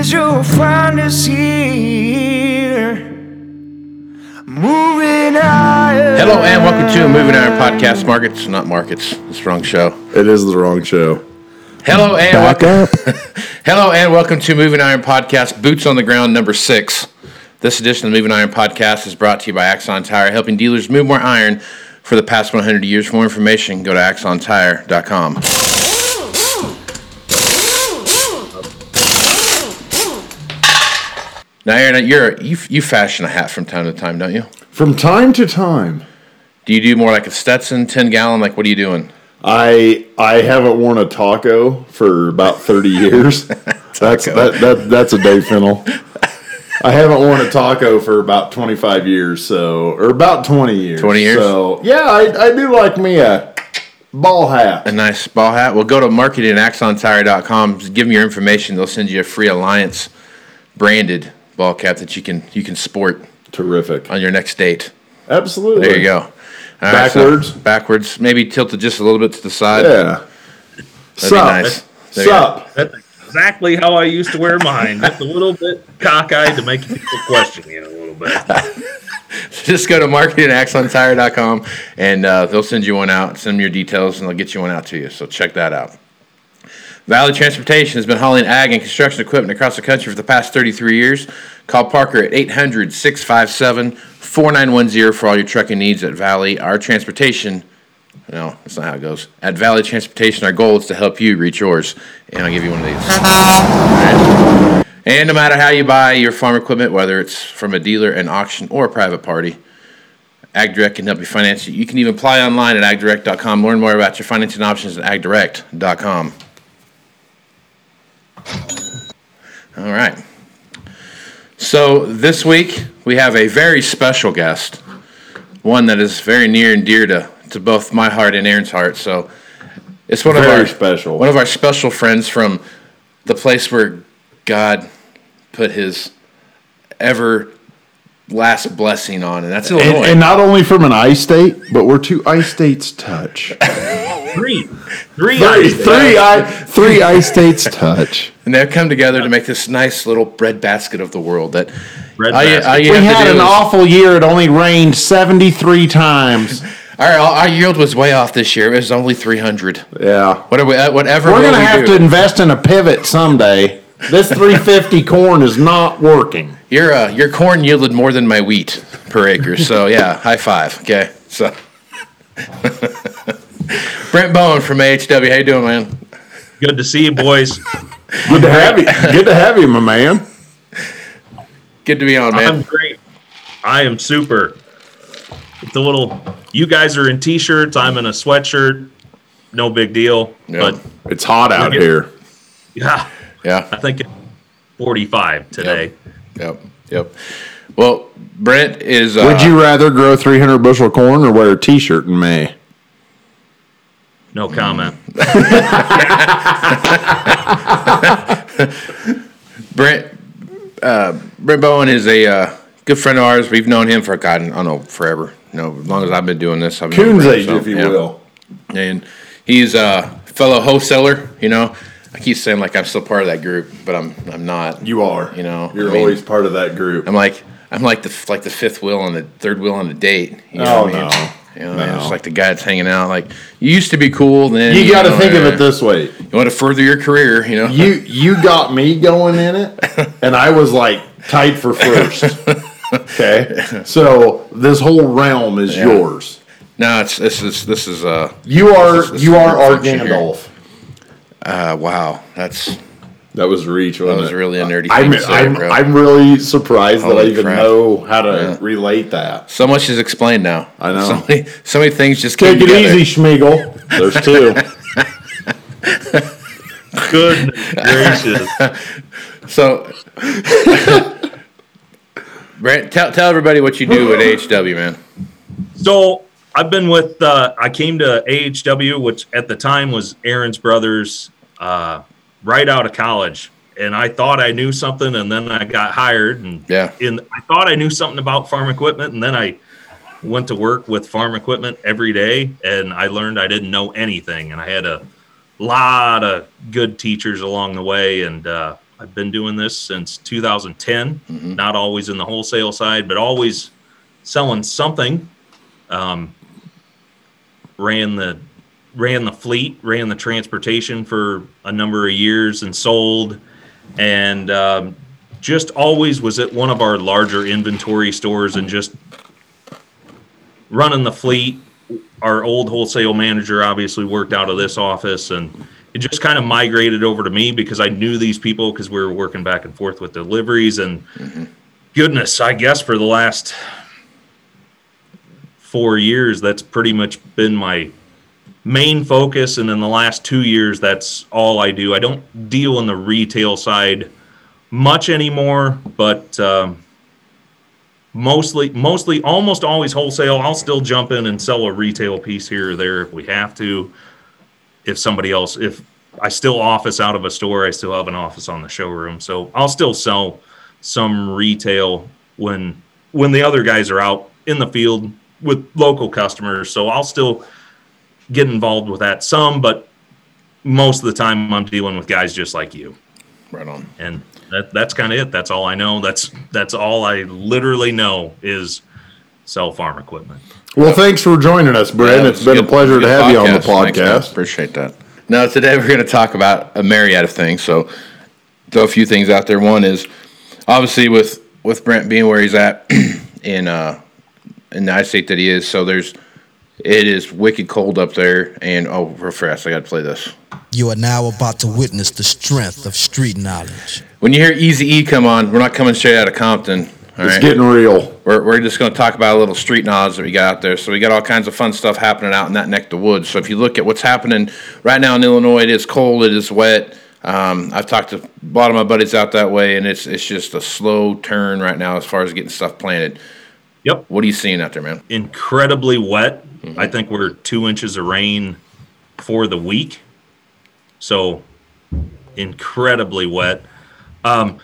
Through the years, you'll find us here. Moving iron. Hello and welcome to Moving Iron Podcast. Markets, not markets. It's the wrong show. It is the wrong show. Hello and Back welcome. up. Hello and welcome to Moving Iron Podcast, Boots on the Ground number six. This edition of the Moving Iron Podcast is brought to you by Axon Tire, helping dealers move more iron for the past 100 years. For more information, go to axontire.com. Now, Aaron, you're you you fashion a hat from time to time, don't you? From time to time, Do you do more like a Stetson, 10 gallon? Like, what are you doing? I I haven't worn a taco for about thirty years. that's that, that that's a Dave Fennel. I haven't worn a taco for about twenty five years, so or about twenty years. 20 years? So yeah, I, I do like me a ball hat. A nice ball hat. Well, go to marketing at axontire.com. Just give them your information. They'll send you a free Alliance branded ball cap that you can you can sport Terrific. on your next date. Absolutely. There you go. All right, so Backwards? backwards. Maybe tilted just a little bit to the side. Yeah. That'd Sup. be nice. There you. Sup. That's exactly how I used to wear mine. Just a little bit cockeyed to make people question you a little bit. Just go to marketing at axontire.com and uh, they'll send you one out. Send them your details and they'll get you one out to you. So check that out. Valley Transportation has been hauling ag and construction equipment across the country for the past 33 years. Call Parker at 800 657 4910 for all your trucking needs at Valley. Our transportation, no, that's not how it goes. At Valley Transportation, our goal is to help you reach yours. And I'll give you one of these. And no matter how you buy your farm equipment, whether it's from a dealer, an auction, or a private party, AgDirect can help you finance it. You can even apply online at agdirect.com. Learn more about your financing options at agdirect.com. All right. So this week we have a very special guest, one that is very near and dear to, to both my heart and Aaron's heart. So it's one of Very our special. one of our special friends from the place where God put His ever last blessing on, and that's And, Illinois. and not only from an I state, but we're two I states touch. Three, three, three, three I three I states touch. and they've come together to make this nice little bread basket of the world. That Bread all you, all you We had an is- awful year. It only rained seventy three times. Our, our yield was way off this year. It was only 300. Yeah, Whatever, uh, whatever. we're gonna we have do. to invest in a pivot someday. This three fifty corn is not working. Your uh, your corn yielded more than my wheat per acre. So yeah, high five. Okay, so Brent Bowen from AHW. How you doing, man? Good to see you, boys. Good to have you. Good to have you, my man. Good to be on, man. I'm great. I am super. It's a little. You guys are in t-shirts. I'm in a sweatshirt. No big deal. Yeah. But It's hot out here. yeah, Yeah. I think it's 45 today. Yep. Yep. Well, Brent is. Uh, Would you rather grow three hundred bushel corn or wear a t shirt in May? No comment. Brent? Uh, Brent Bowen is a uh, good friend of ours. We've known him for God, I don't know, forever. You know, as long as I've been doing this, I've known Coon's Brent, age, so, if you yeah. will. and he's a fellow wholesaler. You know, I keep saying like I'm still part of that group, but I'm I'm not. You are. You know, You're I mean- always part of that group. I'm like I'm like the like the fifth wheel on the third wheel on the date. You Oh, what I mean? no. You know, No. it's like the guy that's hanging out. Like you used to be cool, then You got to think of it this way. You want to further your career, you know. You you got me going in it, and I was like tight for first. Okay, so this whole realm is Yeah. yours. no, it's this is this is uh You are This is- this you are our function here. Gandalf. uh wow. That's That was reach. that Wasn't was it? really a nerdy thing I'm to say, I'm, bro. I'm really surprised that I even crap. know how to Yeah. relate that. so much is explained now. I know. So many, so many things just came Take it together. easy, Schmiegel. There's two. Goodness gracious. So, Brent, tell tell everybody what you do at AHW, man. So I've been with. Uh, I came to AHW, which at the time was Aaron's brothers, uh, right out of college, and I thought I knew something, and then I got hired, and Yeah. in I thought I knew something about farm equipment, and then I went to work with farm equipment every day, and I learned I didn't know anything, and I had a lot of good teachers along the way, and uh, I've been doing this since 2010. Not always in the wholesale side, but always selling something. Um, ran the ran the fleet, ran the transportation for a number of years, and sold, and um, just always was at one of our larger inventory stores and just running the fleet. Our old wholesale manager obviously worked out of this office, and it just kind of migrated over to me because I knew these people because we were working back and forth with deliveries. And goodness, I guess for the last four years, that's pretty much been my main focus. And in the last two years, that's all I do. I don't deal in the retail side much anymore, but um, mostly, mostly, almost always wholesale. I'll still jump in and sell a retail piece here or there if we have to. If somebody else, if I still office out of a store, I still have an office on the showroom, so I'll still sell some retail when when the other guys are out in the field with local customers. So I'll still get involved with that some, but most of the time I'm dealing with guys just like you Right on. and that that's kind of it. That's all I know. That's that's all I literally know is sell farm equipment. Well, thanks for joining us, Brent. Yeah, it's was been a pleasure to have you on the Thanks, podcast. Appreciate that. Now, today we're going to talk about a myriad of things. So, throw a few things out there. One is obviously with with Brent being where he's at in uh in the state that he is. So there's it is wicked cold up there, and oh, real fast, I got to play this. You are now about to witness the strength of street knowledge. When you hear Easy E come on, we're not coming straight out of Compton. All It's right? getting real. We're, we're just going to talk about a little street knowledge that we got out there. So we got all kinds of fun stuff happening out in that neck of the woods. So if you look at what's happening right now in Illinois, it is cold, it is wet. Um, I've talked to a lot of my buddies out that way, and it's it's just a slow turn right now as far as getting stuff planted. Yep, What are you seeing out there, man? incredibly wet. I think we're two inches of rain for the week, so incredibly wet. Um,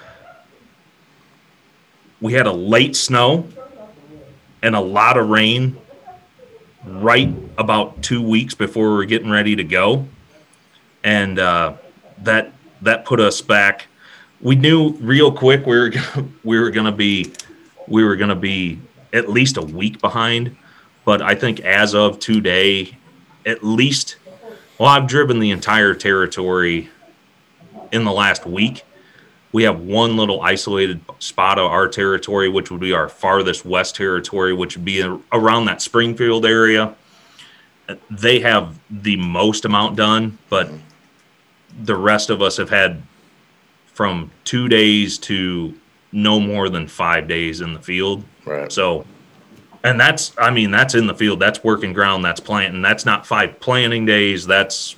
we had a late snow and a lot of rain right about two weeks before we were getting ready to go, and uh, that that put us back. We knew real quick we were gonna, we were going to be we were going to be at least a week behind, but I think as of today, at least, well, I've driven the entire territory in the last week. We have one little isolated spot of our territory, which would be our farthest west territory, which would be around that Springfield area. They have the most amount done, but the rest of us have had from two days to no more than five days in the field. Right. So, and that's, I mean, that's in the field. That's working ground. That's planting. That's not five planting days. That's,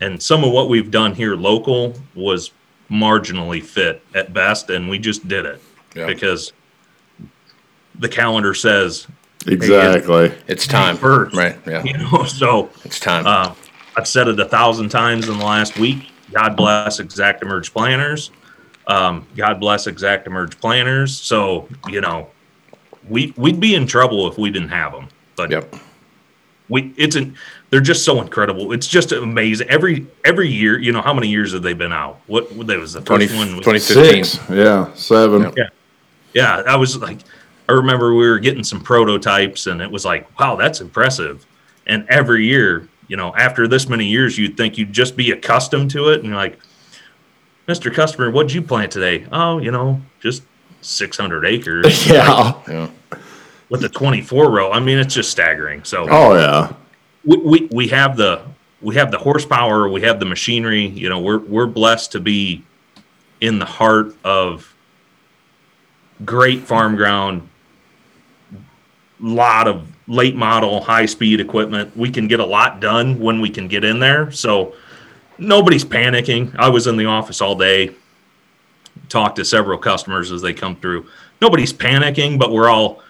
and some of what we've done here local was marginally fit at best. And we just did it Yeah. because the calendar says, Exactly. It's time. first. Right. Yeah. you know, so, It's time. uh, I've said it a thousand times in the last week. God bless ExactEmerge planters. Um, God bless ExactEmerge planters. So you know, we we'd be in trouble if we didn't have them. But yep. we it's an they're just so incredible. It's just amazing. Every every year, you know, how many years have they been out? What what that was the 20, first one? 2015. Six. Yeah. Seven. Yep. yeah, I was like, I remember we were getting some prototypes, and it was like, wow, that's impressive. And every year, you know, after this many years, you'd think you'd just be accustomed to it, and you're like, Mr. Customer, what'd you plant today? Oh, you know, just 600 acres Yeah. Yeah. with the 24 row. I mean, it's just staggering. So Oh yeah. we, we, we have the we have the horsepower, we have the machinery. You know, we're we're blessed to be in the heart of great farm ground. Lot of late model, high speed equipment. We can get a lot done when we can get in there. So nobody's panicking. I was in the office all day, talked to several customers as they come through. Nobody's panicking, but we're all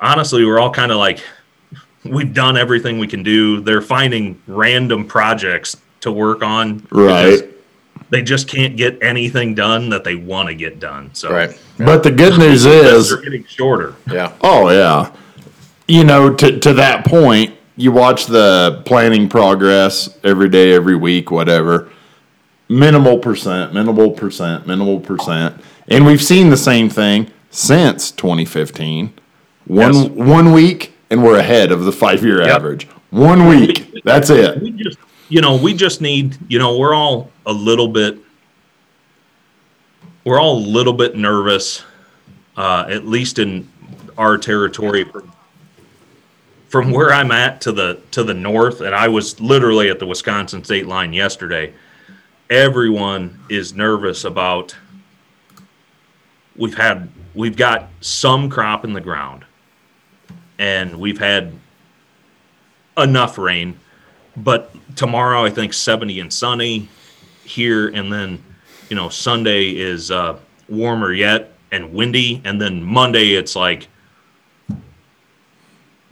honestly, we're all kind of like, we've done everything we can do. They're finding random projects to work on. Right. They just can't get anything done that they want to get done. So Right. But the good news is, they're getting shorter. Yeah. oh yeah, you know, to to that point, you watch the planning progress every day, every week, whatever. Minimal percent, minimal percent, minimal percent, and we've seen the same thing since 2015. One Yes. one week, and we're ahead of the five year Yep. average. One week, that's it. we just you know we just need you know we're all a little bit we're all a little bit nervous uh, at least in our territory from, from where i'm at to the to the north and i was literally at the wisconsin state line yesterday everyone is nervous about we've had we've got some crop in the ground and we've had enough rain but tomorrow I think 70 and sunny here, and then you know Sunday is uh, warmer yet and windy, and then Monday it's like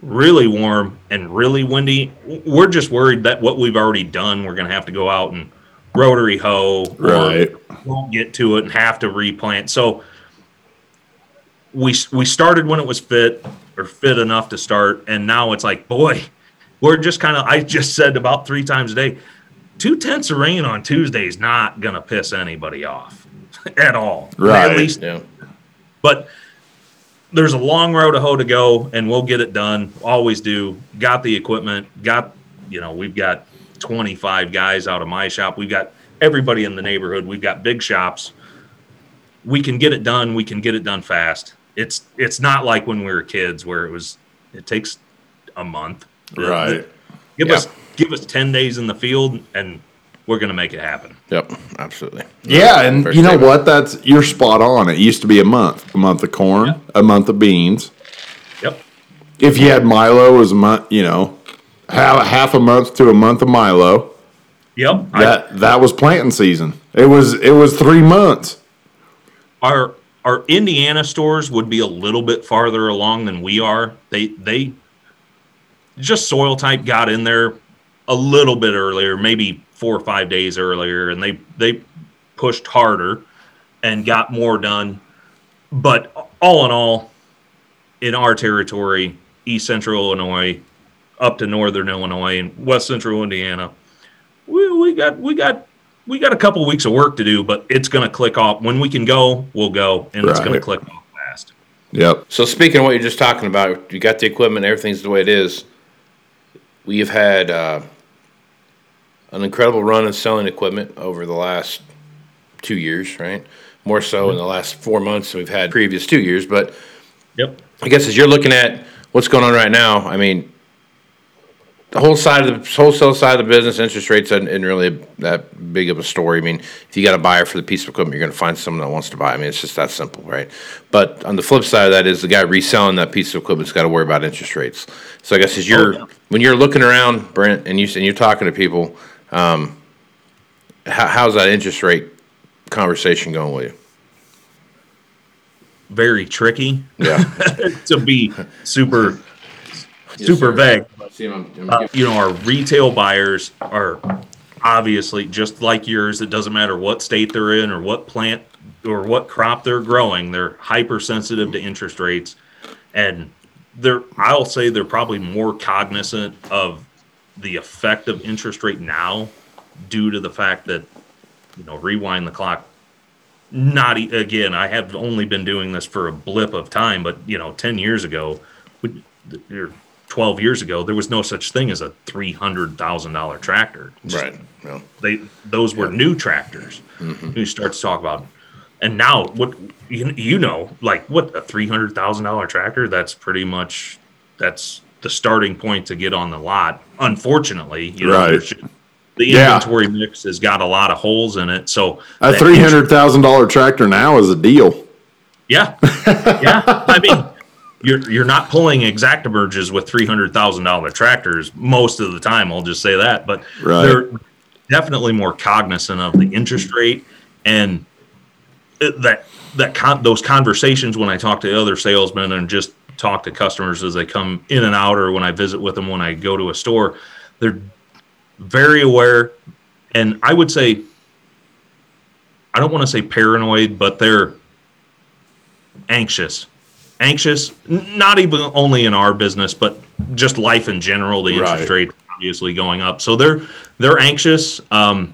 really warm and really windy. We're just worried that what we've already done, we're going to have to go out and rotary hoe, Right. won't get to it and have to replant. So we we started when it was fit or fit enough to start, and now it's like, boy, we're just kind of. I just said about three times a day, two tenths of rain on Tuesday is not gonna piss anybody off at all. Right. At least, Yeah. but there's a long road to hoe to go, and we'll get it done. Always do. Got the equipment. Got you know we've got 25 guys out of my shop. We've got everybody in the neighborhood. We've got big shops. We can get it done. We can get it done fast. It's it's not like when we were kids where it was it takes a month. Right. Give Yeah. us give us 10 days in the field and we're going to make it happen. Yep. Absolutely. Yeah, and you know statement. what? That's you're spot on. It used to be a month, a month of corn, a month of beans. Yep. If you had Milo, it was a month. You know, half, half a month to a month of Milo. Yep. I- That that was planting season. It was it was three months. our our Indiana stores would be a little bit farther along than we are. They they just soil type got in there a little bit earlier, maybe four or five days earlier, and they they pushed harder and got more done. But all in all, in our territory, East Central Illinois, up to Northern Illinois and West Central Indiana, we, we got we got we got a couple of weeks of work to do, but it's going to click off. When we can go, we'll go, and it's going to click off fast. Yep. So speaking of what you're just talking about, you got the equipment, everything's the way it is. We have had uh, an incredible run of selling equipment over the last two years, right? More so in the mm-hmm. last four months than we've had previous two years. But Yep. I guess as you're looking at what's going on right now, I mean, the whole side of the wholesale side of the business, interest rates isn't really that big of a story. I mean, if you got a buyer for the piece of equipment, you're going to find someone that wants to buy. I mean, it's just that simple, right? But on the flip side of that is the guy reselling that piece of equipment's got to worry about interest rates. So I guess as you're oh, yeah. when you're looking around, Brent, and you and you're talking to people, um, how, how's that interest rate conversation going with you? Very tricky Yeah, to be super super vague. Uh, you know, our retail buyers are obviously just like yours. It doesn't matter what state they're in or what plant or what crop they're growing. They're hypersensitive to interest rates, and they're I'll say they're probably more cognizant of the effect of interest rate now, due to the fact that you know rewind the clock not again. I have only been doing this for a blip of time, but you know, ten years ago, or twelve years ago, there was no such thing as a three hundred thousand dollar tractor. Just- Right. No. They those were new tractors. Mm-hmm. You start to talk about, and now what you, you know, like what a three hundred thousand dollar tractor. That's pretty much that's the starting point to get on the lot. Unfortunately, you know, Right. the Yeah. inventory mix has got a lot of holes in it. So A three hundred thousand dollar tractor now is a deal. yeah, yeah. I mean, you're you're not pulling ExactEmerges with three hundred thousand dollar tractors most of the time. I'll just say that, but Right. they're definitely more cognizant of the interest rate and that that con- those conversations when I talk to other salesmen and just talk to customers as they come in and out, or when I visit with them when I go to a store, they're very aware, and I would say. I don't want to say paranoid, but they're anxious anxious not even only in our business but just life in general the interest Right. rate obviously going up so they're they're anxious um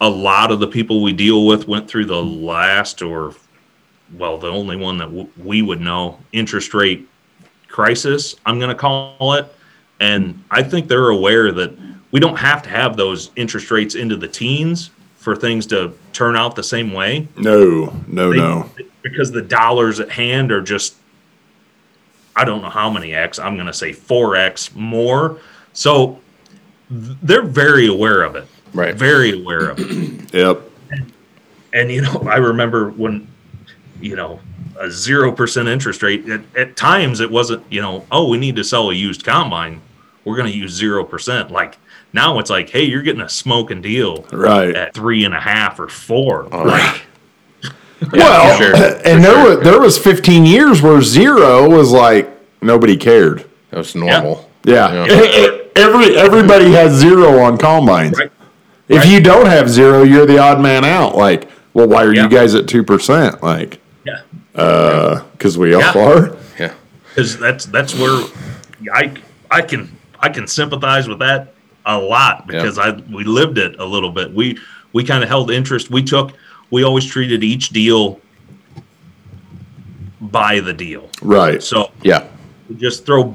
a lot of the people we deal with went through the last or well the only one that w- we would know interest rate crisis i'm going to call it and i think they're aware that we don't have to have those interest rates into the teens for things to turn out the same way No, no, they- no. because the dollars at hand are just I don't know how many X, I'm going to say 4X more. So th- they're very aware of it. Right. Very aware of it. Yep. And, you know, I remember when, you know, a 0% interest rate, at, at times it wasn't, you know, oh, we need to sell a used combine. We're going to use 0%. Like now it's like, hey, you're getting a smoking deal Right. at three and a half or four. like, well, sure. and there sure. was there was 15 years where zero was like nobody cared. That was normal. Yeah. Yeah. Every everybody has zero on combines. Right. If you don't have zero, you're the odd man out. Like, well, why are Yeah. you guys at two percent? Like, yeah. Uh, because we all Yeah. are. Yeah. because that's that's where I I can I can sympathize with that a lot because I we lived it a little bit. We we kind of held interest. We took we always treated each deal by the deal. Right. So Yeah. we just throw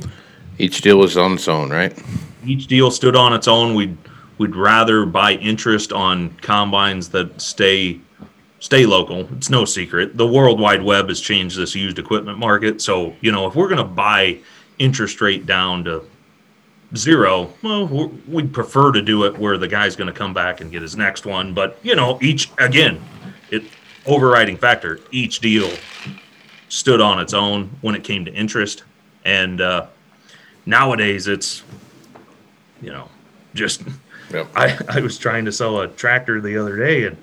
Each deal was on its own, right? each deal stood on its own. We'd we'd rather buy interest on combines that stay stay local. It's no secret. The World Wide Web has changed this used equipment market. So you know, if we're going to buy interest rate down to zero, well, we'd prefer to do it where the guy's going to come back and get his next one. But you know, each again, it overriding factor. Each deal stood on its own when it came to interest, and uh, nowadays it's you know just Yep. I, I was trying to sell a tractor the other day and,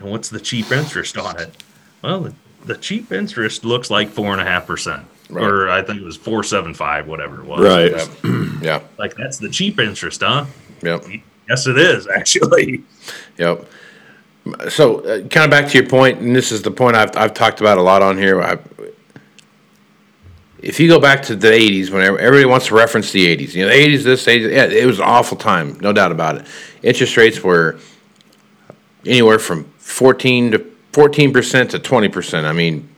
and what's the cheap interest on it well the, the cheap interest looks like four and a half percent or i think it was 475 whatever it was Right. Yep. Yeah. like that's the cheap interest huh Yep. yes it is actually Yep. So, uh, kind of back to your point, and this is the point I've, I've talked about a lot on here. I, if you go back to the 80s, when everybody wants to reference the 80s, you know, the 80s, this, 80s, yeah, it was an awful time, no doubt about it. Interest rates were anywhere from 14 to 14% to 20%. I mean,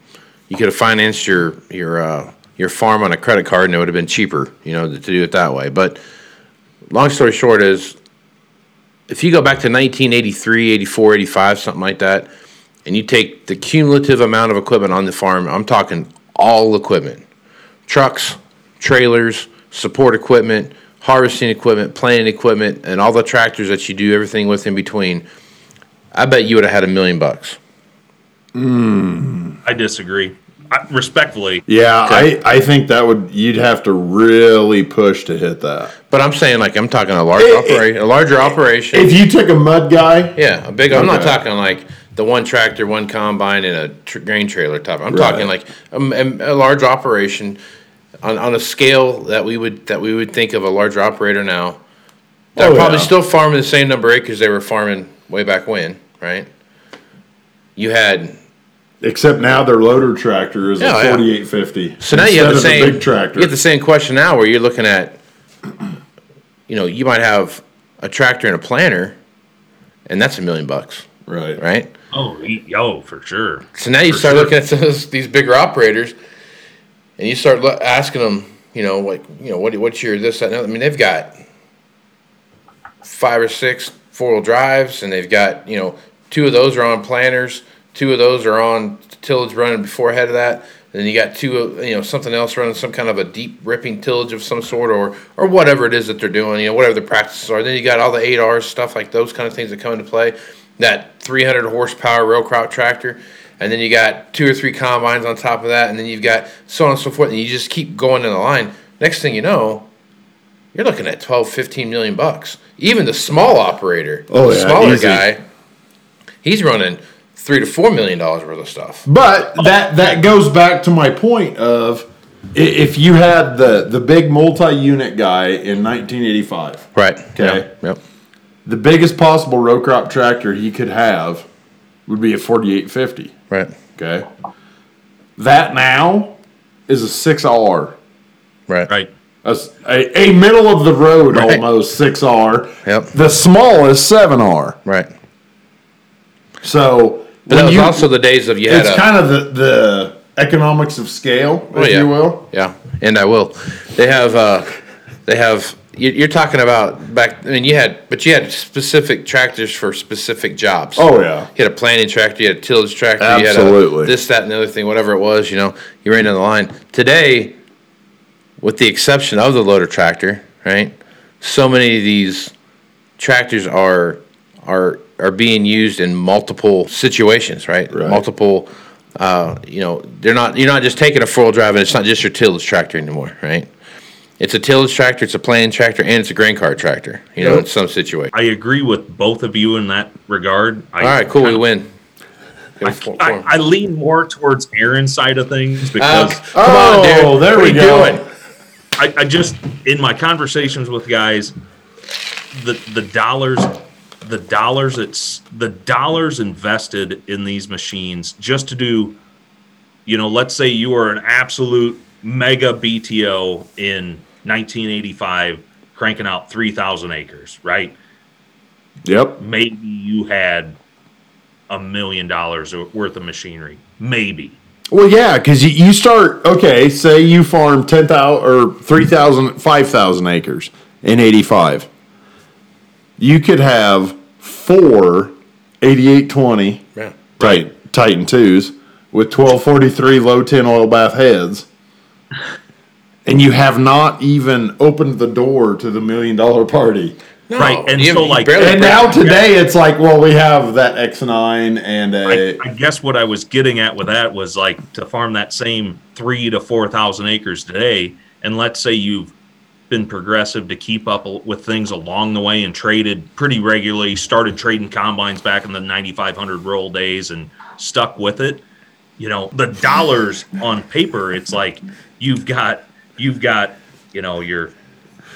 you could have financed your, your, uh, your farm on a credit card and it would have been cheaper, you know, to do it that way. But long story short is, if you go back to 1983, 84, 85, something like that, and you take the cumulative amount of equipment on the farm, I'm talking all equipment trucks, trailers, support equipment, harvesting equipment, planting equipment, and all the tractors that you do everything with in between. I bet you would have had a million bucks. i disagree I, respectfully Yeah, Okay. I, I think that would you'd have to really push to hit that. But I'm saying, like, I'm talking a large eh, operation, a larger operation. If you took a mud guy, Yeah, a big. I'm not talking like the one tractor, one combine, and a tr- grain trailer type. I'm Right. talking like a, a large operation on, on a scale that we would that we would think of a larger operator now. They're Oh, probably yeah. still farming the same number of acres they were farming way back when, right? You had except now their loader tractor is Yeah, a 4850. so now you have the same big tractor. You have the same question now where you're looking at, you know, you might have a tractor and a planter, and that's a million bucks. right. right? Oh, he- oh, for sure. So now you For start sure. looking at those, these bigger operators, and you start lo- asking them, you know, like, you know, what, what's your this, that, and. I mean, they've got five or six four wheel drives, and they've got, you know, two of those are on planters, two of those are on tillage running before ahead of that. Then you got two, you know, something else running some kind of a deep ripping tillage of some sort, or or whatever it is that they're doing, you know, whatever the practices are. Then you got all the eight R's stuff like those kind of things that come into play. That 300 horsepower row crop tractor, and then you got two or three combines on top of that, and then you've got so on and so forth, and you just keep going in the line. Next thing you know, you're looking at 12, 15 million bucks. Even the small operator, Oh, the yeah, smaller easy. guy, he's running three to four million dollars worth of stuff. But that that goes back to my point of if you had the the big multi-unit guy in 1985, Right. Okay. Yep. the biggest possible row crop tractor he could have would be a 4850. Right. Okay, that now is a 6R, Right. Right. A, s- a- a middle of the road Right. almost 6R. Yep. The smallest 7R. Right. So But that was you- also the days of you it's a, kind of the the economics of scale, if Oh, yeah. you will. Yeah, and I will. They have, uh, they have. you- You're talking about back. I mean, you had, but you had specific tractors for specific jobs. Oh yeah. You had a planting tractor, you had a tillage tractor, you had Absolutely. a this, that, and the other thing, whatever it was. You know, you ran down the line. Today, with the exception of the loader tractor, right? So many of these tractors are are are being used in multiple situations, right? Right. Multiple. Uh, you know, they're not. You're not just taking a four wheel drive, and it's not just your tillage tractor anymore, right? It's a tillage tractor, it's a planting tractor, and it's a grain cart tractor. You know, Yep. in some situation. I agree with both of you in that regard. I All right, cool. We win. I, I, I lean more towards Aaron's side of things Uh, because come on, dude. Oh, there what we go. doing? I, I just in my conversations with guys, the the dollars, the dollars it's the dollars invested in these machines just to do, you know, let's say you are an absolute mega BTO in 1985, cranking out 3,000 acres, right? Yep. Maybe you had a million dollars worth of machinery, maybe. Well, yeah, because you, you start, okay, say you farm 10,000 or 3,000, 5,000 acres in 85. You could have four 8820 Yeah. Tit- Titan 2s with 1243 low tin oil bath heads. And you have not even opened the door to the million dollar party. No, Right, and you- so, like- And now today it's like, well, we have that X9 and a. I, I guess what I was getting at with that was like to farm that same three to four thousand acres today, and let's say you've been progressive to keep up with things along the way and traded pretty regularly, started trading combines back in the 9500 roll days and stuck with it. You know, the dollars on paper, it's like you've got you've got, you know, your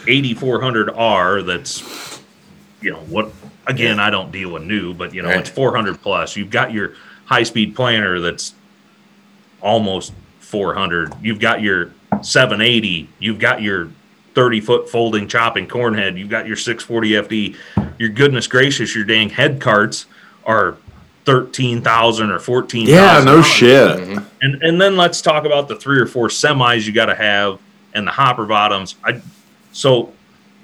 8400R that's you know what again i don't deal with new but you know Right. it's 400 plus. You've got your high speed planner that's almost 400 you've got your 780 you've got your 30 foot folding chopping cornhead you've got your 640 fd your goodness gracious your dang head carts are 13,000 or 14,000 yeah, no shit. and and then let's talk about the three or four semis you got to have and the hopper bottoms. I so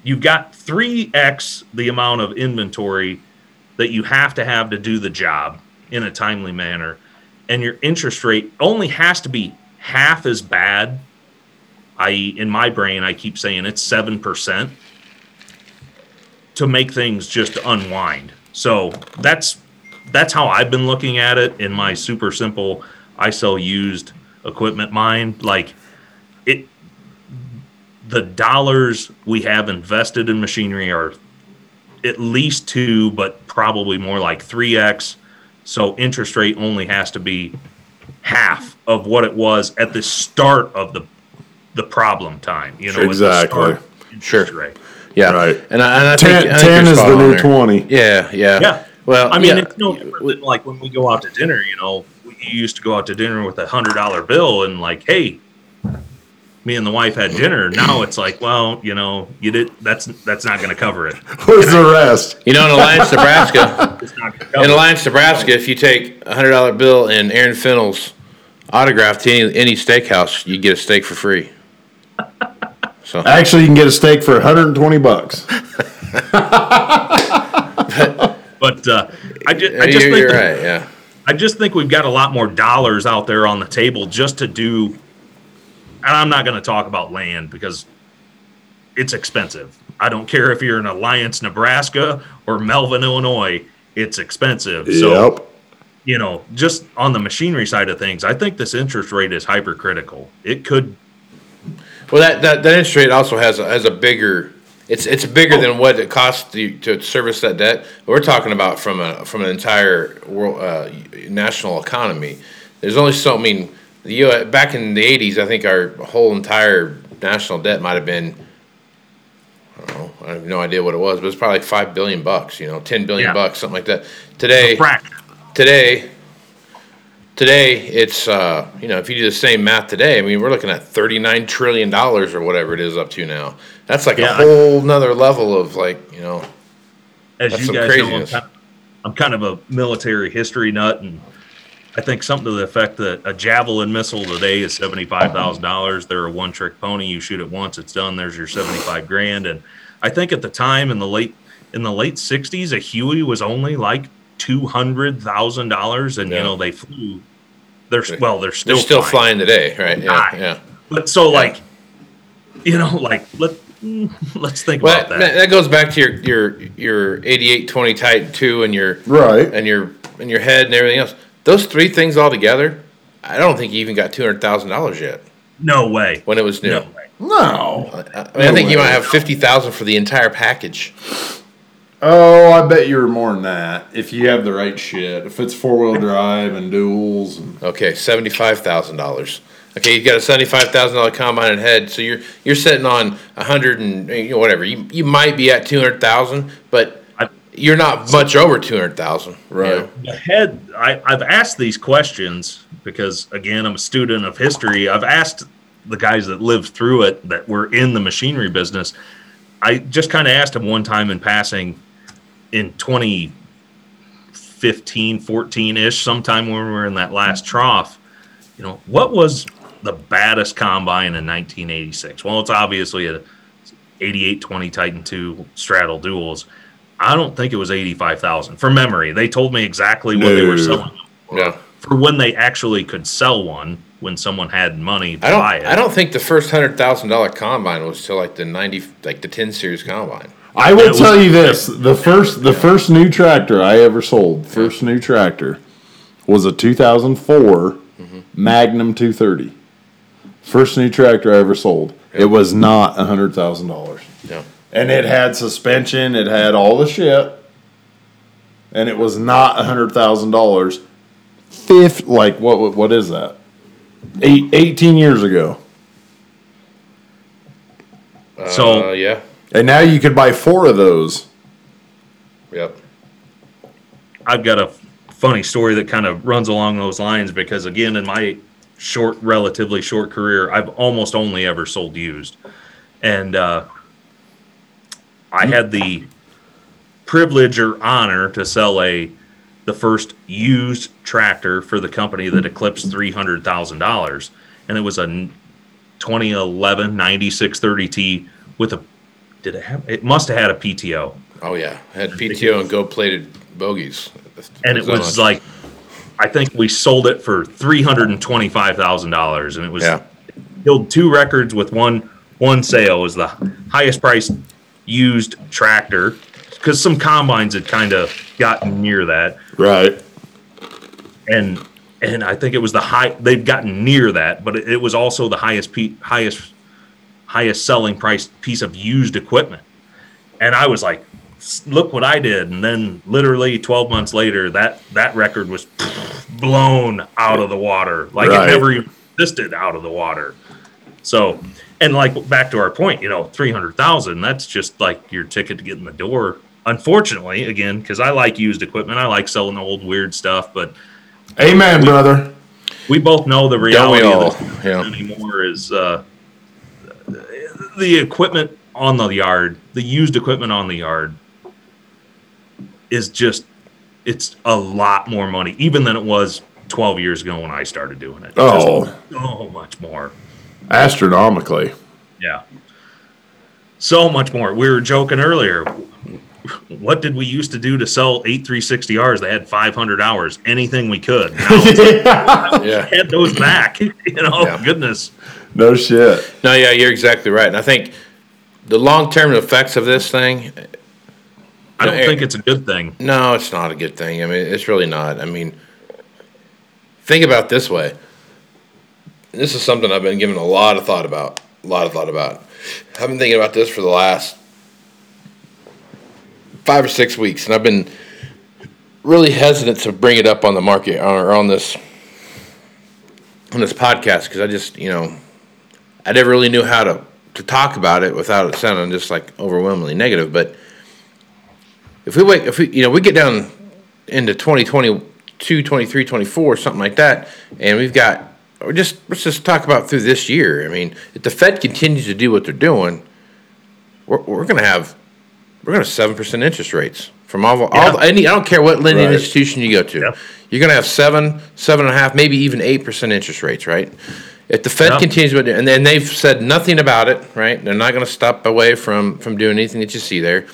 you've got three x the amount of inventory that you have to have to do the job in a timely manner, and your interest rate only has to be half as bad. I in my brain I keep saying it's seven percent to make things just unwind. So that's that's how I've been looking at it in my super simple I sell used equipment mind. Like it the dollars we have invested in machinery are at least two, but probably more like three X. So interest rate only has to be half of what it was at the start of the the problem time. You know, at the Exactly. start interest Sure. rate. Yeah, Right. And I, and I 10, think, I 10 you're is the new there. 20. Yeah, yeah, Yeah. Well, I mean, yeah. it's no different than like when we go out to dinner. You know, we used to go out to dinner with a hundred dollar bill, and like, hey, me and the wife had dinner. Now it's like, well, you know, you did that's that's not going to cover it. Where's the rest? You know, in Alliance, Nebraska, It's not gonna in. Alliance, Nebraska, if you take a hundred dollar bill and Aaron Fintel's autograph to any, any steakhouse, you get a steak for free. So Actually, you can get a steak for 120 bucks. But uh, I just, I you're, think you're that- right. Yeah. I just think we've got a lot more dollars out there on the table just to do. And I'm not going to talk about land because it's expensive. I don't care if you're in Alliance, Nebraska or Melvin, Illinois, it's expensive. So, yep. you know, just on the machinery side of things, I think this interest rate is hypercritical. It could, Well, that, that, that interest rate also has a, has a bigger. It's it's bigger than what it costs you to service that debt. We're talking about from a from an entire world uh, national economy. There's only so. I mean, the U. Back in the '80s, I think our whole entire national debt might have been. I don't know. I have no idea what it was, but it's probably like five billion bucks. You know, ten billion Yeah. bucks, something like that. Today, today today it's uh you know if you do the same math today i mean we're looking at 39 trillion dollars or whatever it is up to now that's like Yeah, a I- whole nother level of like you know as you some guys know, I'm craziness. kind, I'm kind of a military history nut, and I think something to the effect that a javelin missile today is seventy five thousand dollars. They're a one trick pony. You shoot it once, it's done. There's your seventy five grand. And I think at the time in the late in the late '60s, a Huey was only like two hundred thousand dollars, and Yeah. you know they flew. They're well, they're still they're still flying. flying today right yeah Fine. yeah But so like, you know, like let let's think well about that, that. that goes back to your your your 8820 titan 2 and your Right. and your and your head and everything else those three things all together i don't think you even got $200000 yet No way. when it was new No way. No. I, mean, I think you way. might have 50000 for the entire package Oh, I bet you're more than that if you have the right shit. If it's four wheel drive and duals and Okay, seventy-five thousand dollars. Okay, you've got a seventy-five thousand dollar combine and head, so you're you're sitting on a hundred and you know whatever. You you might be at two hundred thousand, but I- you're not much over two hundred thousand. Right. the head I, i've asked these questions because again i'm a student of history i've asked the guys that lived through it that were in the machinery business i just kind of asked him one time in passing in 2015 14ish sometime when we were in that last trough you know what was the baddest combine in 1986 well it's obviously a 8820 titan 2 straddle duals i don't think it was 85000 from memory they told me exactly what they were No. selling Yeah. for when they actually could sell one when someone had money to I don't. buy it I don't think the first hundred thousand dollar combine was till like the ninety, like the ten series combine. I will was- tell you this: the first the first new tractor I ever sold, first new tractor, was a 2004 mm-hmm. Magnum 230. First new tractor I ever sold. It was not a hundred thousand dollars, Yeah. And it had suspension. It had all the shit, and it was not a hundred thousand dollars. Fifth, like what? what- What is that? Eight, 18 years ago, So- Uh, yeah. and now you could buy four of those. Yep. I've got a funny story that kind of runs along those lines because again, in my short, relatively short career, I've almost only ever sold used, and uh, I had the privilege or honor to sell a the first used tractor for the company that eclipsed three hundred thousand dollars, and it was a 2011 9630T with a did it have it must have had a PTO Oh yeah. Had PTO and gold plated bogies. and it was like I think we sold it for three hundred and twenty five thousand dollars, and it was Yeah. killed two records with one one sale. It was the highest priced used tractor because some combines had kind of gotten near that, Right. and and I think it was the high they've gotten near that, but it, it was also the highest pe- highest highest selling price piece of used equipment, and I was like. Look what I did, and then literally 12 months later, that that record was blown out of the water. Like Right. it never even existed out of the water. So, and like back to our point, you know, 300,000, that's just like your ticket to get in the door. Unfortunately, again, because I like used equipment, I like selling old weird stuff, but Amen, brother. we both know the reality of this Yeah. anymore is uh, the equipment on the yard, the used equipment on the yard, is just it's a lot more money, even than it was 12 years ago when I started doing it. Oh. Just so much more. Astronomically. Yeah. So much more. We were joking earlier. What did we used to do to sell eight 360Rs? They had 500 hours. Anything we could. Now it's like, Yeah. had those back. You know, Yeah. goodness. No shit. No, yeah, you're exactly right. And I think the long term effects of this thing, I don't Yeah. think it's a good thing. no, it's not a good thing. I mean, it's really not. I mean, think about it this way. This is something I've been giving a lot of thought about. A lot of thought about. I've been thinking about this for the last five or six weeks, and I've been really hesitant to bring it up on the market or on this on this podcast because I just, you know, I never really knew how to to talk about it without it sounding just like overwhelmingly negative. But if we wait, if we, you know, we get down into 2022, 23, 24, something like that, and we've got, just let's just talk about through this year. I mean, if the Fed continues to do what they're doing, we're, we're going to have we're going to seven percent interest rates from all, all Yeah. any. I don't care what lending Right. institution you go to. Yep. You're going to have seven, seven and a half, maybe even eight percent interest rates, right? If the Fed Yeah. continues with and then they've said nothing about it, right? They're not going to stop away from from doing anything that you see there.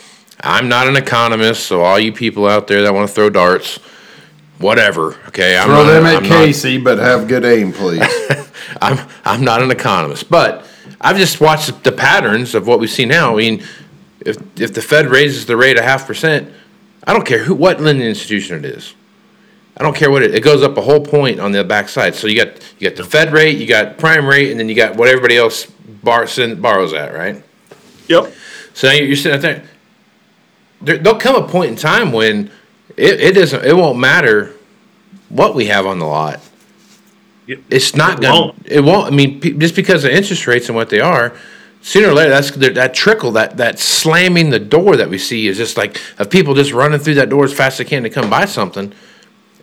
I'm not an economist, so all you people out there that want to throw darts, whatever. Okay, I'm Throw not, them at I'm not- Casey, but have good aim, please. I'm I'm not an economist, but I've just watched the patterns of what we see now. I mean, if if the Fed raises the rate a half percent, I don't care who what lending institution it is. I don't care what it it goes up a whole point on the backside. So you got you got the Fed rate, you got prime rate, and then you got what everybody else bar, send, borrows at, right? Yep. So you're you're sitting out there. there. There'll come a point in time when it, it doesn't. It won't matter what we have on the lot. It's not It gonna. It won't. I mean, pe- just because of interest rates and what they are, sooner or later, that's that trickle, that that slamming the door that we see is just like of people just running through that door as fast as they can to come buy something.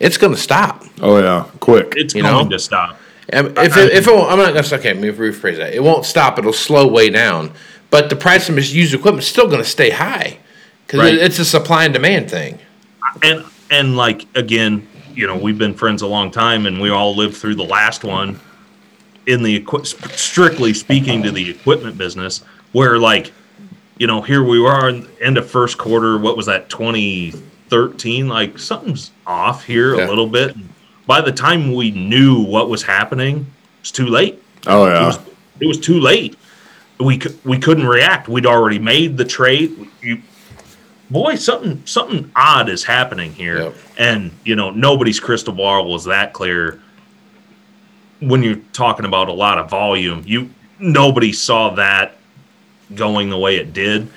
It's gonna stop. oh yeah, quick. It's You going know? to stop. And if it, if it won't, I'm not gonna say, okay, let me rephrase that. It won't stop. It'll slow way down, but the price of used equipment is still gonna stay high because Right. it's a supply and demand thing. And and like again, you know, we've been friends a long time, and we all lived through the last one. In the strictly speaking to the equipment business, where like, you know, here we are in the end of first quarter. What was that? Twenty thirteen. Like something's off here Yeah. a little bit. By the time we knew what was happening, it's too late. oh It yeah. was, it was too late. We we couldn't react. We'd already made the trade. You, boy, something something odd is happening here, Yep. and you know nobody's crystal ball was that clear. When you're talking about a lot of volume, you nobody saw that going the way it did.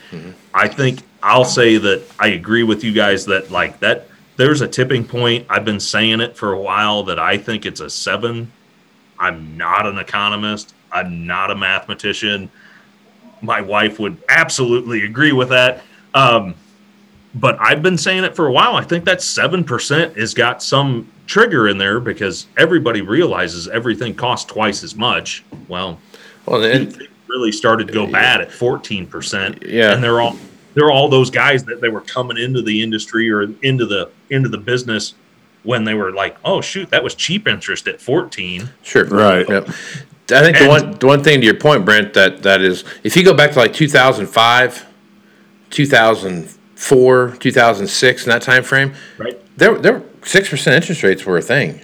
I think I'll say that I agree with you guys that like that there's a tipping point. I've been saying it for a while that I think it's a seven. I'm not an economist. I'm not a mathematician. My wife would absolutely agree with that. Um, but I've been saying it for a while. I think that 7% has got some trigger in there because everybody realizes everything costs twice as much. Well, Well, and, it really started to go bad at 14%. Yeah. And they're all they're all those guys that they were coming into the industry or into the into the business when they were like, "Oh shoot, that was cheap interest at 14." Sure. Right. Yep. I think the one the one thing to your point, Brent, that that is if you go back to like 2005, 2004, 2006, in that time frame, Right? there there six percent interest rates were a thing.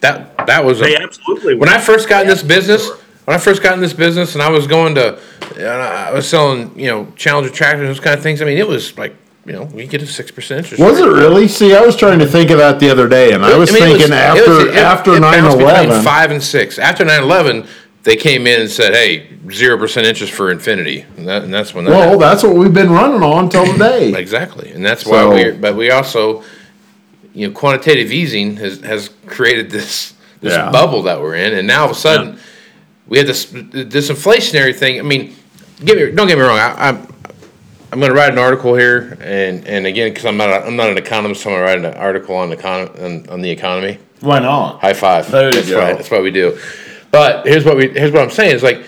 That that was They a, absolutely when I first got in this business. When I first got in this business, and I was going to, and I was selling, you know, Challenger tractors, those kind of things. I mean, it was like, you know, we get a six percent interest. Was it really? See, I was trying to think of that the other day, and I was I mean, thinking it after was- it- after it nine bounced between eleven. five and six. After 9-11, they came in and said, "Hey, zero percent interest for Infinity," and, that, and that's when that Well, happened. that's what we've been running on till today. exactly, and that's why So- we. But we also, you know, quantitative easing has has created this this Yeah. bubble that we're in, and now all of a sudden we had this this inflationary thing. I mean, get me don't get me wrong. I, I'm I'm going to write an article here, and and again, because I'm not a, I'm not an economist, so I'm going to write an article on the econ- on, on the economy. Why not? High five. There you that's go. right. That's what we do. But here's what we here's what I'm saying is like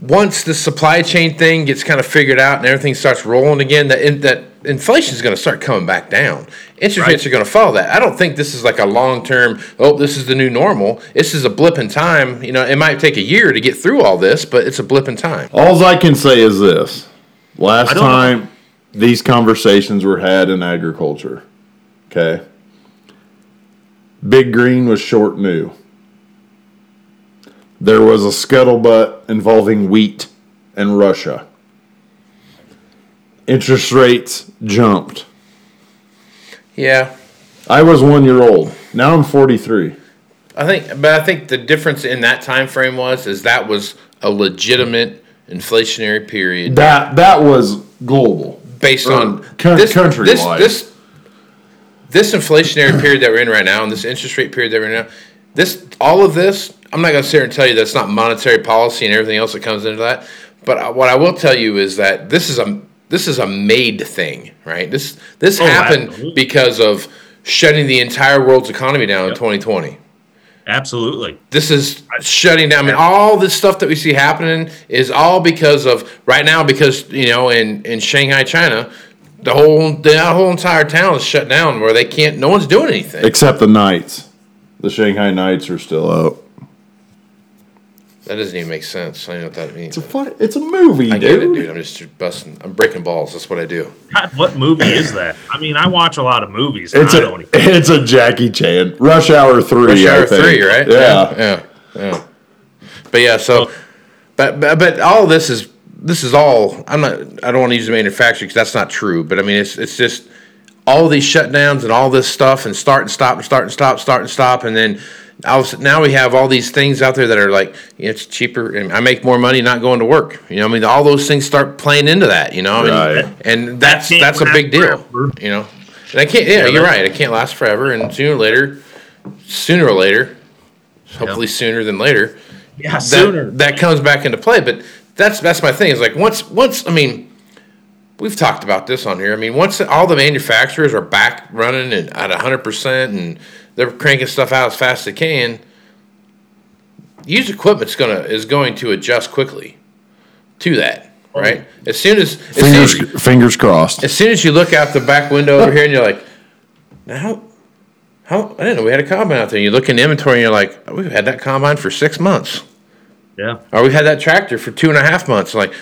once the supply chain thing gets kind of figured out and everything starts rolling again, that in, that inflation is going to start coming back down. Interest Right. rates are going to follow that. I don't think this is like a long term. Oh, this is the new normal. This is a blip in time. You know, it might take a year to get through all this, but it's a blip in time. All I can say is this: last don't know. time these conversations were had in agriculture, okay, Big Green was short new. There was a scuttlebutt involving wheat and Russia. Interest rates jumped. Yeah, I was one year old. Now I'm 43. I think, but I think the difference in that time frame was is that was a legitimate inflationary period That that was global. based on coun- this, countrywide. This, this this inflationary period that we're in right now, and this interest rate period that we're in now, this all of this, I'm not going to sit here and tell you that's not monetary policy and everything else that comes into that. But what I will tell you is that this is a this is a made thing, right? This this Oh, happened absolutely. because of shutting the entire world's economy down in 2020 Absolutely. this is shutting down. I mean, all this stuff that we see happening is all because of right now. Because you know, in in Shanghai, China, the whole the whole entire town is shut down where they can't. No one's doing anything. Except the Knights. The Shanghai Knights are still out. That doesn't even make sense. I don't know what that means. It's a fun, it's a movie, I dude. get it, dude. I'm just busting. I'm breaking balls. That's what I do. God, what movie is that? I mean, I watch a lot of movies. It's I a don't even, it's a Jackie Chan Rush Hour three. Rush I Hour think. three, right? Yeah. yeah, yeah. But yeah, so, but but, but all this is this is all. I'm not. I don't want to use the manufacturer because that's not true. But I mean, it's it's just all these shutdowns and all this stuff and start and stop and start and stop, start and stop, and then. I was, now we have all these things out there that are like you know, it's cheaper and I make more money not going to work. You know, I mean, all those things start playing into that. You know, Right. and that's that's a big deal. forever. You know, and I can't. Yeah, Yeah, you're right. It can't last forever, and sooner or later, sooner or later, hopefully sooner than later, yeah, that, sooner. that comes back into play. But that's that's my thing. Is like once once I mean, we've talked about this on here. I mean, once all the manufacturers are back running and at hundred percent, and they're cranking stuff out as fast as they can, used equipment's gonna is going to adjust quickly to that. Right. Mm-hmm. As soon as as soon as, Fingers fingers crossed. as soon as you look out the back window over here and you're like, now, how I didn't know we had a combine out there. And you look in the inventory and you're like, "Oh, we've had that combine for six months, Yeah. or we've had that tractor for two and a half months. Like,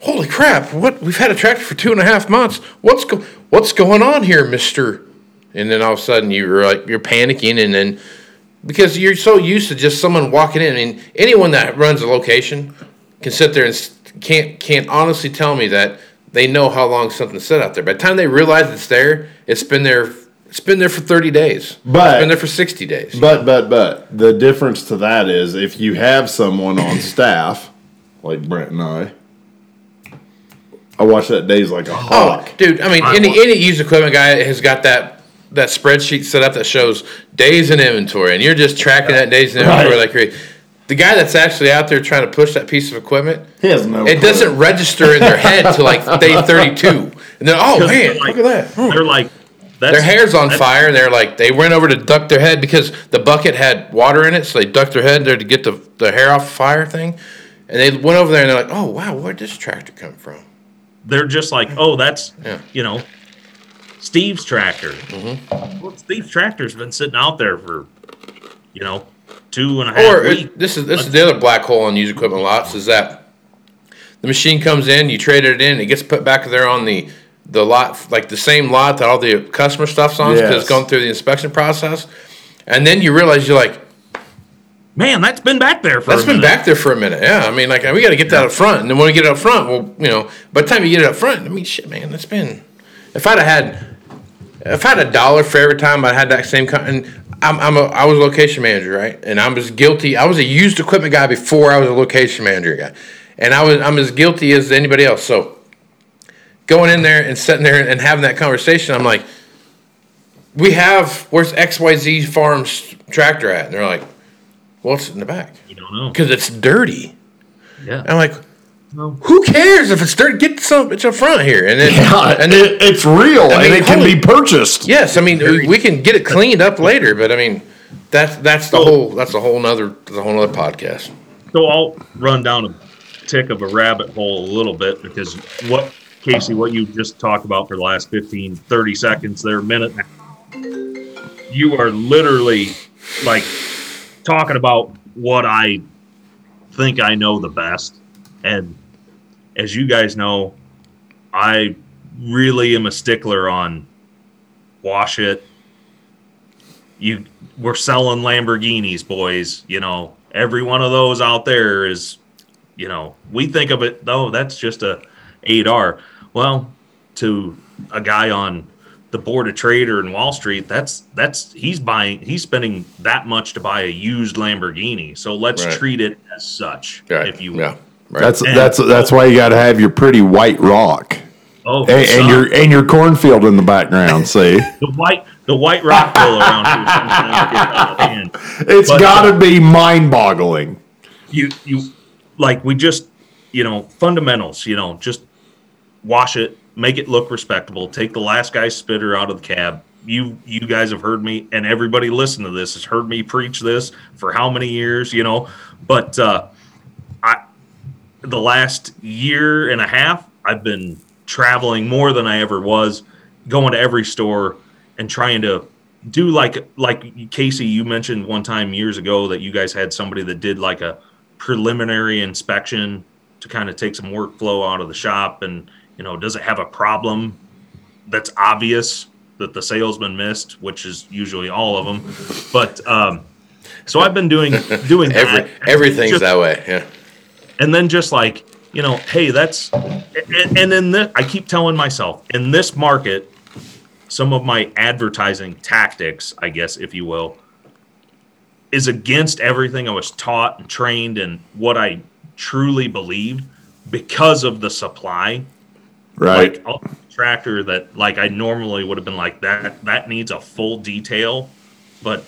holy crap! What we've had a tractor for two and a half months? What's go, what's going on here, Mister? And then all of a sudden you're like you're panicking, and then because you're so used to just someone walking in. I mean, anyone that runs a location can sit there and can't can't honestly tell me that they know how long something's set out there. By the time they realize it's there, it's been there. It's been there for thirty days. But- it's been there for sixty days. But but but the difference to that is if you have someone on staff like Brent and I, I watch that days like a Oh, hawk. dude! I mean, I any any used equipment guy has got that that spreadsheet set up that shows days in inventory, and you're just tracking that days in inventory Right. like crazy. The guy that's actually out there trying to push that piece of equipment, He has no. it clue. doesn't register in their head to like day 32, and then oh man, they're like- look at that! They're like, that's, Their hair's on fire, and they're like they went over to duck their head because the bucket had water in it, so they ducked their head there to get the the hair off the fire thing, and they went over there and they're like, oh wow, where'd this tractor come from? They're just like, oh, that's Yeah. you know, Steve's tractor. Mm-hmm. Well, Steve's tractor's been sitting out there for, you know, two and a half Or weeks. it, this is this is the other black hole on used equipment lots is that the machine comes in, you trade it in, it gets put back there on the the lot, like the same lot that all the customer stuff's on, because Yes. it's gone through the inspection process, and then you realize you're like, Man, that's been back there for. that's a been minute. back there for a minute. Yeah, I mean, like we got to get that up front, and then when we get it up front, well, you know, by the time you get it up front, I mean, shit, man, that's been. If I'd have had, if I had a dollar for every time I had that same kind, and I'm, I'm a, I was a location manager, right, and I'm was guilty. I was a used equipment guy before I was a location manager guy, and I was I'm as guilty as anybody else. So going in there and sitting there and having that conversation, I'm like, we have where's X Y Z Farms tractor at? And they're like, well, it's in the back You don't know. because it's dirty. Yeah. And I'm like, No. who cares if it's dirty? Get some it's up front here, and then God, and then it, it's real I mean, and it can be purchased. yes, I mean we, we can get it cleaned up later, but I mean that's that's the whole that's a whole nother that's a whole nother podcast. So I'll run down a tick of a rabbit hole a little bit because what Casey, what you just talked about for the last 15, 30 seconds there, a minute, you are literally like talking about what I think I know the best. And as you guys know, I really am a stickler on wash it. You we're selling Lamborghinis, boys. You know, every one of those out there is, you know, we think of it though, that's just a 8R. Well, to a guy on the board of trader in Wall Street, that's that's he's buying he's spending that much to buy a used Lamborghini. So let's Right. treat it as such, Right. if you will. yeah. Right. That's And- that's that's why you got to have your pretty white rock Oh, and, and your and your cornfield in the background. See, the white the white rock bill around here sometimes gets out of hand. it's But, got to uh, be mind-boggling. you you like we just you know fundamentals you know just wash it make it look respectable. Take the last guy's spitter out of the cab. You you guys have heard me and everybody listen to this has heard me preach this for how many years you know? But uh i the last year and a half i've been traveling more than i ever was going to every store and trying to do like like Casey you mentioned one time years ago that you guys had somebody that did like a preliminary inspection to kind of take some workflow out of the shop and you know does it have a problem that's obvious that the salesman missed which is usually all of them but um so I've been doing doing that Every, everything's Just- that way. Yeah. and then just like you know hey that's and, and in this i keep telling myself in this market some of my advertising tactics i guess if you will is against everything i was taught and trained and what i truly believe because of the supply Right. like I'll- tractor that like i normally would have been like that that needs a full detail but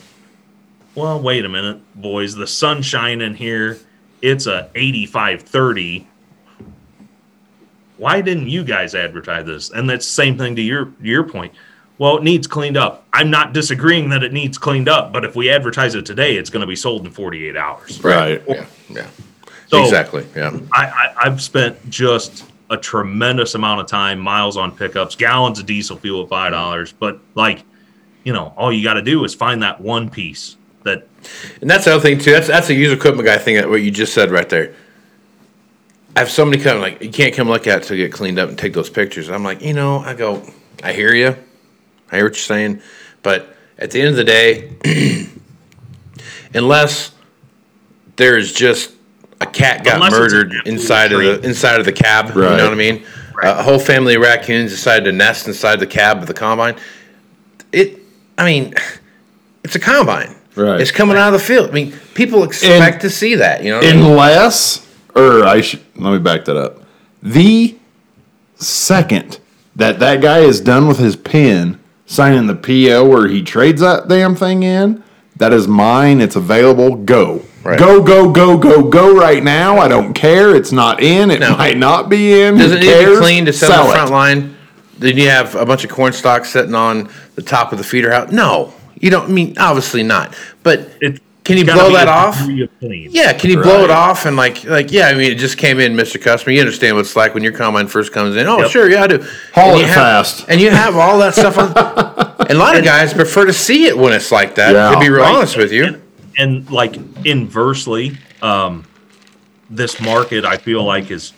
well wait a minute boys the sun's shining here it's a 8530 why didn't you guys advertise this and that's the same thing to your your point well it needs cleaned up i'm not disagreeing that it needs cleaned up but if we advertise it today it's going to be sold in 48 hours right. Yeah. Yeah. So- exactly. Yeah. I, I I've spent just a tremendous amount of time, miles on pickups, gallons of diesel fuel at five dollars. But like, you know, all you got to do is find that one piece that And that's the other thing too. That's that's a used equipment guy thing. What you just said right there. I have somebody come like you can't come look at it to get cleaned up and take those pictures. I'm like, you know, I go, I hear you, I hear what you're saying, but at the end of the day, unless there is just a cat got Unless murdered inside of the inside of the cab, you know what I mean? Right. a whole family of raccoons decided to nest inside the cab of the combine. It, I mean, it's a combine. Right. It's coming out of the field. I mean, people expect to see that. You know. what I mean? Unless, or I should let me back that up. The second that that guy is done with his pen, signing the PO where he trades that damn thing in, that is mine. It's available. Go. Right. Go, go, go, go, go right now. I don't care. It's not in. It No. might not be in. Does Who it need to be cares? clean to sit on Sell the it. front line? Then you have a bunch of corn stalks sitting on the top of the feeder house. No, you don't. I mean, obviously not. But it can you blow that off? degree of clean. Yeah, can you blow it off and like like yeah? I mean, it just came in, Mister Customer. You understand what it's like when your combine first comes in. Oh, Yep. sure, yeah, I do. Haul And it you have- fast. and you have all that stuff on. and a lot of guys prefer to see it when it's like that. Yeah. to be real Right. honest with you. And, and like inversely, um, this market I feel like is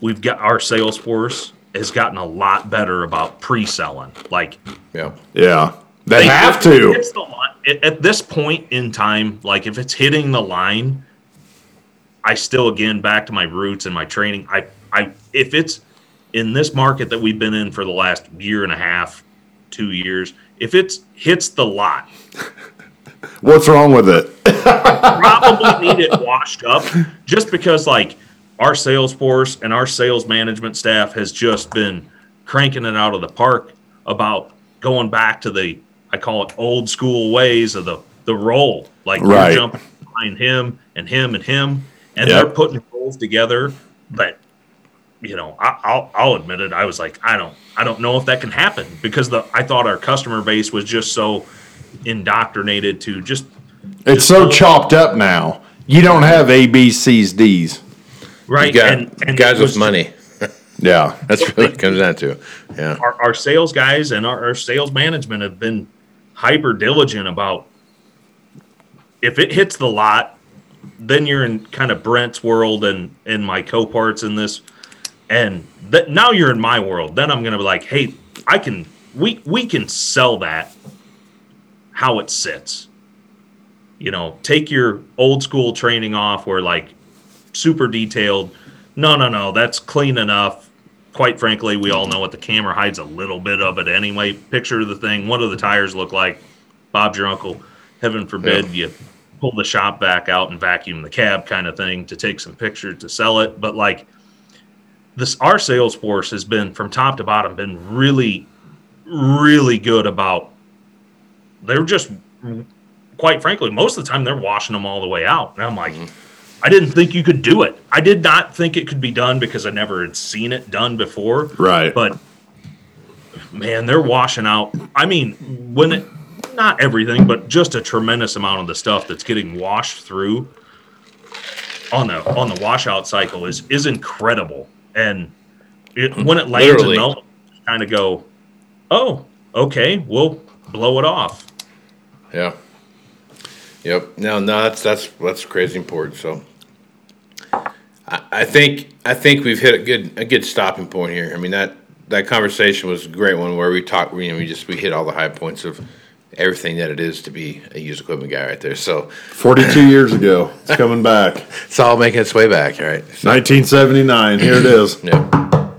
we've got our sales force has gotten a lot better about pre-selling. Like Yeah. Yeah. They, have to. The at, at this point in time, like if it's hitting the line, I still again back to my roots and my training. I I if it's in this market that we've been in for the last year and a half, two years, if it's hits the lot, What's wrong with it? probably need it washed up just because like our sales force and our sales management staff has just been cranking it out of the park about going back to the I call it old school ways of the the role. Like Right. you're jumping behind him and him and him, and Yep. they're putting roles together. But you know, I, I'll I'll admit it. I was like, I don't I don't know if that can happen because the I thought our customer base was just so indoctrinated to just It's so chopped up now. You don't have A, B, C's, D's. right? You got and, and guys with money. Yeah. That's what it comes down to. Yeah. Our, our sales guys and our, our sales management have been hyper diligent about if it hits the lot, then you're in kind of Brent's world and and my co-parts in this, and that now you're in my world. Then I'm gonna be like, hey, I can we we can sell that how it sits. You know, take your old school training off where like super detailed. No, no, no, that's clean enough. Quite frankly, we all know what the camera hides a little bit of it anyway. Picture the thing. What do the tires look like? Bob's your uncle. Heaven forbid you pull the shop back out and vacuum the cab kind of thing to take some pictures to sell it. But like this, our sales force has been from top to bottom been really, really good about. They're just, quite frankly, most of the time they're washing them all the way out, and I'm like. Mm-hmm. I didn't think you could do it. I did not think it could be done because I never had seen it done before. Right. But man, they're washing out. I mean, when it not everything, but just a tremendous amount of the stuff that's getting washed through on the on the washout cycle is is incredible. And it, when it lands Literally. and melts, kind of go, oh, okay, we'll blow it off. Yeah. Yep. No, no, that's that's that's crazy important. So, I, I think I think we've hit a good a good stopping point here. I mean that that conversation was a great one where we talked. You know, we just we hit all the high points of everything that it is to be a used equipment guy right there. So 42 years ago. It's coming back. it's all making its way back. All right. So, 1979. Here it is. yeah.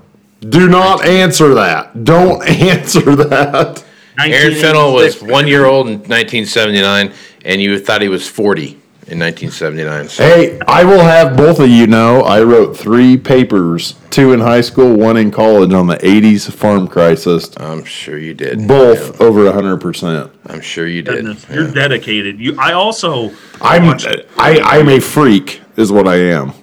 Do not answer that. Don't answer that. Aaron Fintel was one year old in 1979, and you thought he was 40 in 1979. So, Hey, I will have both of you know I wrote three papers, two in high school, one in college on the 80s farm crisis. I'm sure you did. Both over 100%. I'm sure you did. Goodness, You're dedicated. You. I also. I'm watched I, I'm a freak is what I am.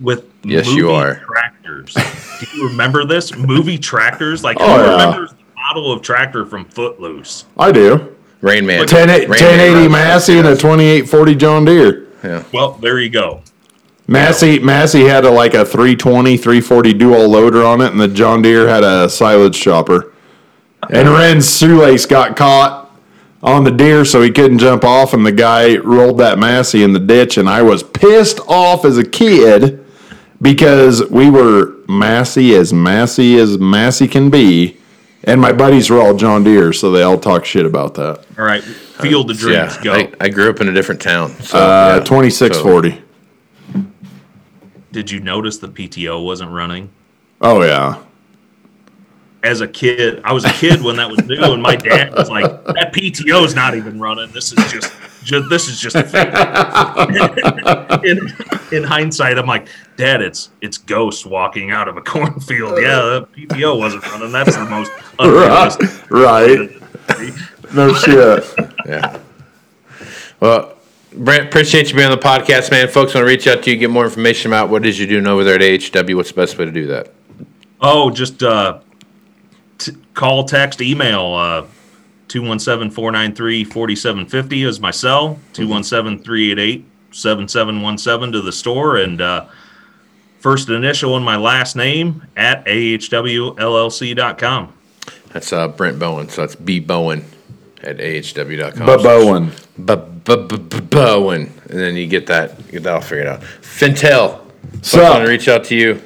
with Yes, you are. tractors. Do you remember this movie tractors? Like Oh, who yeah. remembers the model of tractor from Footloose? I do. Rain Man. 10, Rain 1080 runs Massey and a 2840 John Deere. Yeah. Well, there you go. Massey Massey had a like a 320, 340 dual loader on it, and the John Deere had a silage chopper. And Ren's shoelace got caught on the Deere, so he couldn't jump off, and the guy rolled that Massey in the ditch, and I was pissed off as a kid because we were Massey as Massey as Massey can be, and my buddies were all John Deere, so they all talk shit about that. All right, field of dreams. Yeah, go. I, I grew up in a different town. So, Uh, yeah. 2640. Did you notice the PTO wasn't running? Oh yeah. As a kid, I was a kid when that was new, and my dad was like, "That PTO is not even running. This is just, just this is just a fake." in, in hindsight, I'm like, "Dad, it's it's ghosts walking out of a cornfield. Yeah, the PTO wasn't running. That's the most unrealistic." Right. No shit. Yeah. Well, Brent, appreciate you being on the podcast, man. Folks want to reach out to you, get more information about what it is you're doing over there at AHW. What's the best way to do that? Oh, just uh, t- call, text, email. Uh, 217-493-4750 is my cell. 217-388-7717 to the store. And uh, first initial in my last name at ahwllc.com. That's uh, Brent Bowen. So that's B Bowen at AHW.com. But Bowen. Bowen. And then you get that, get that all figured out. Fintel. Folks So- want to reach out to you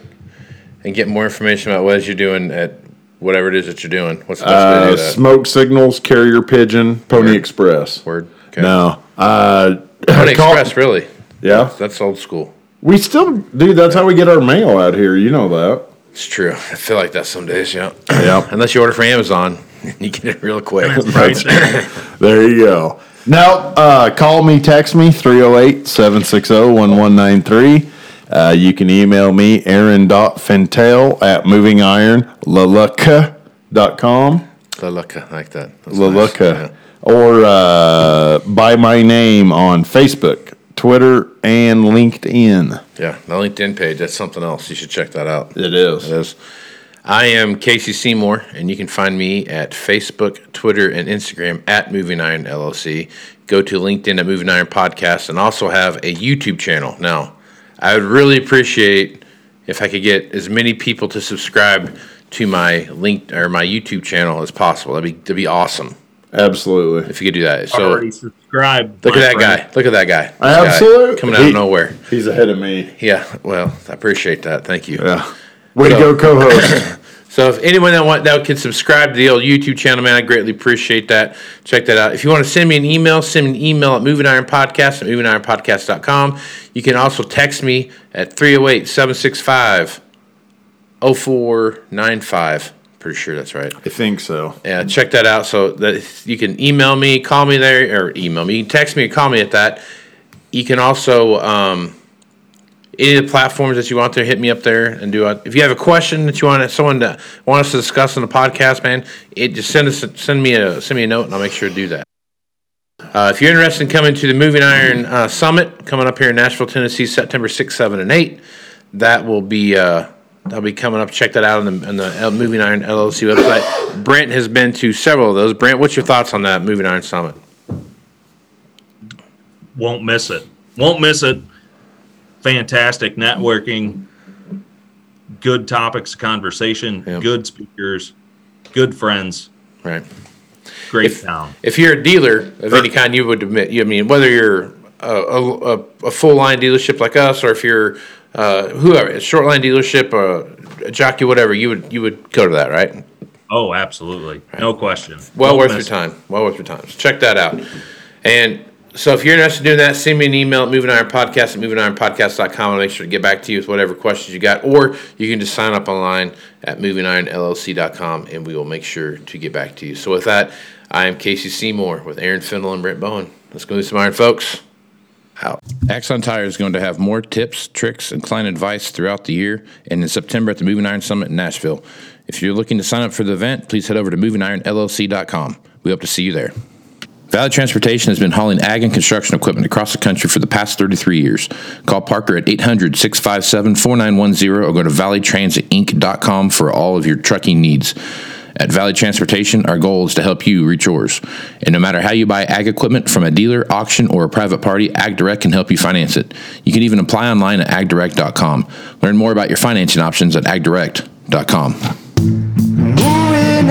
and get more information about what you're doing at whatever it is that you're doing. What's the best way to Uh, do that? smoke signals, carrier pigeon, Pony Word. Express. Word. Okay. No. Uh, Pony call- Express, really? Yeah. That's old school. We still, dude, that's how we get our mail out here. You know that. It's true. I feel like that some days, yeah. Yeah. Unless you order from Amazon, you get it real quick. Right there. There you go. Now, uh, call me, text me, 308 760 1193. Uh, You can email me, aaron.fintel at movingironlaluca.com. Laluka, I like that. That's nice. Or uh, by my name on Facebook, Twitter, and LinkedIn. Yeah. yeah, the LinkedIn page, that's something else. You should check that out. It is. It is. I am Casey Seymour, and you can find me at Facebook, Twitter, and Instagram at Moving Iron LLC. Go to LinkedIn at Moving Iron Podcast, and also have a YouTube channel. Now, I would really appreciate if I could get as many people to subscribe to my link or my YouTube channel as possible. That'd be that'd be awesome Absolutely. if you could do that. So Already subscribed. look at that friend. guy. Look at that guy. This guy Absolutely. coming out of nowhere. He's ahead of me. Yeah. Well, I appreciate that. Thank you. Yeah. Way So- to go, uh, co-host. So if anyone that want that can subscribe to the old YouTube channel, man, I greatly appreciate that. Check that out. If you want to send me an email, send me an email at moving iron podcast at movingironpodcast.com. You can also text me at 308 765 0495. Pretty sure that's right. I think so. Yeah, check that out. So that you can email me, call me there, or email me. You can text me or call me at that. You can also um, any of the platforms that you want there, hit me up there and do it. If you have a question that you want someone to want us to discuss on the podcast, man, it just send us send me a send me a note and I'll make sure to do that. Uh, if you're interested in coming to the Moving Iron uh, Summit coming up here in Nashville, Tennessee, September 6, 7, and 8, that will be uh, that'll be coming up. Check that out on the, on the Moving Iron LLC website. Brent has been to several of those. Brent, what's your thoughts on that Moving Iron Summit? Won't miss it. Won't miss it. Fantastic networking. Good topics of conversation. Yep. Good speakers. Good friends. Right. Great If- town. If you're a dealer of any kind, you would admit. You I mean whether you're a, a, a, full line dealership like us, or if you're uh, whoever, a short line dealership, a, a jockey, whatever, you would you would go to that, right? Oh, absolutely. No question. Well Won't worth your it. time. Well worth your time. So check that out. And so if you're interested in doing that, send me an email at Moving Iron Podcast at movingironpodcast.com. I'll make sure to get back to you with whatever questions you got. Or you can just sign up online at movingironllc.com and we will make sure to get back to you. So with that, I am Casey Seymour with Aaron Fintel and Brent Bowen. Let's go do some iron, folks. Out. Axon Tire is going to have more tips, tricks, and client advice throughout the year and in September at the Moving Iron Summit in Nashville. If you're looking to sign up for the event, please head over to movingironllc.com. We hope to see you there. Valley Transportation has been hauling ag and construction equipment across the country for the past 33 years. Call Parker at 800 657 4910 or go to valleytransinc.com for all of your trucking needs. At Valley Transportation, our goal is to help you reach yours. And no matter how you buy ag equipment from a dealer, auction, or a private party, AgDirect can help you finance it. You can even apply online at agdirect.com. Learn more about your financing options at agdirect.com. Moving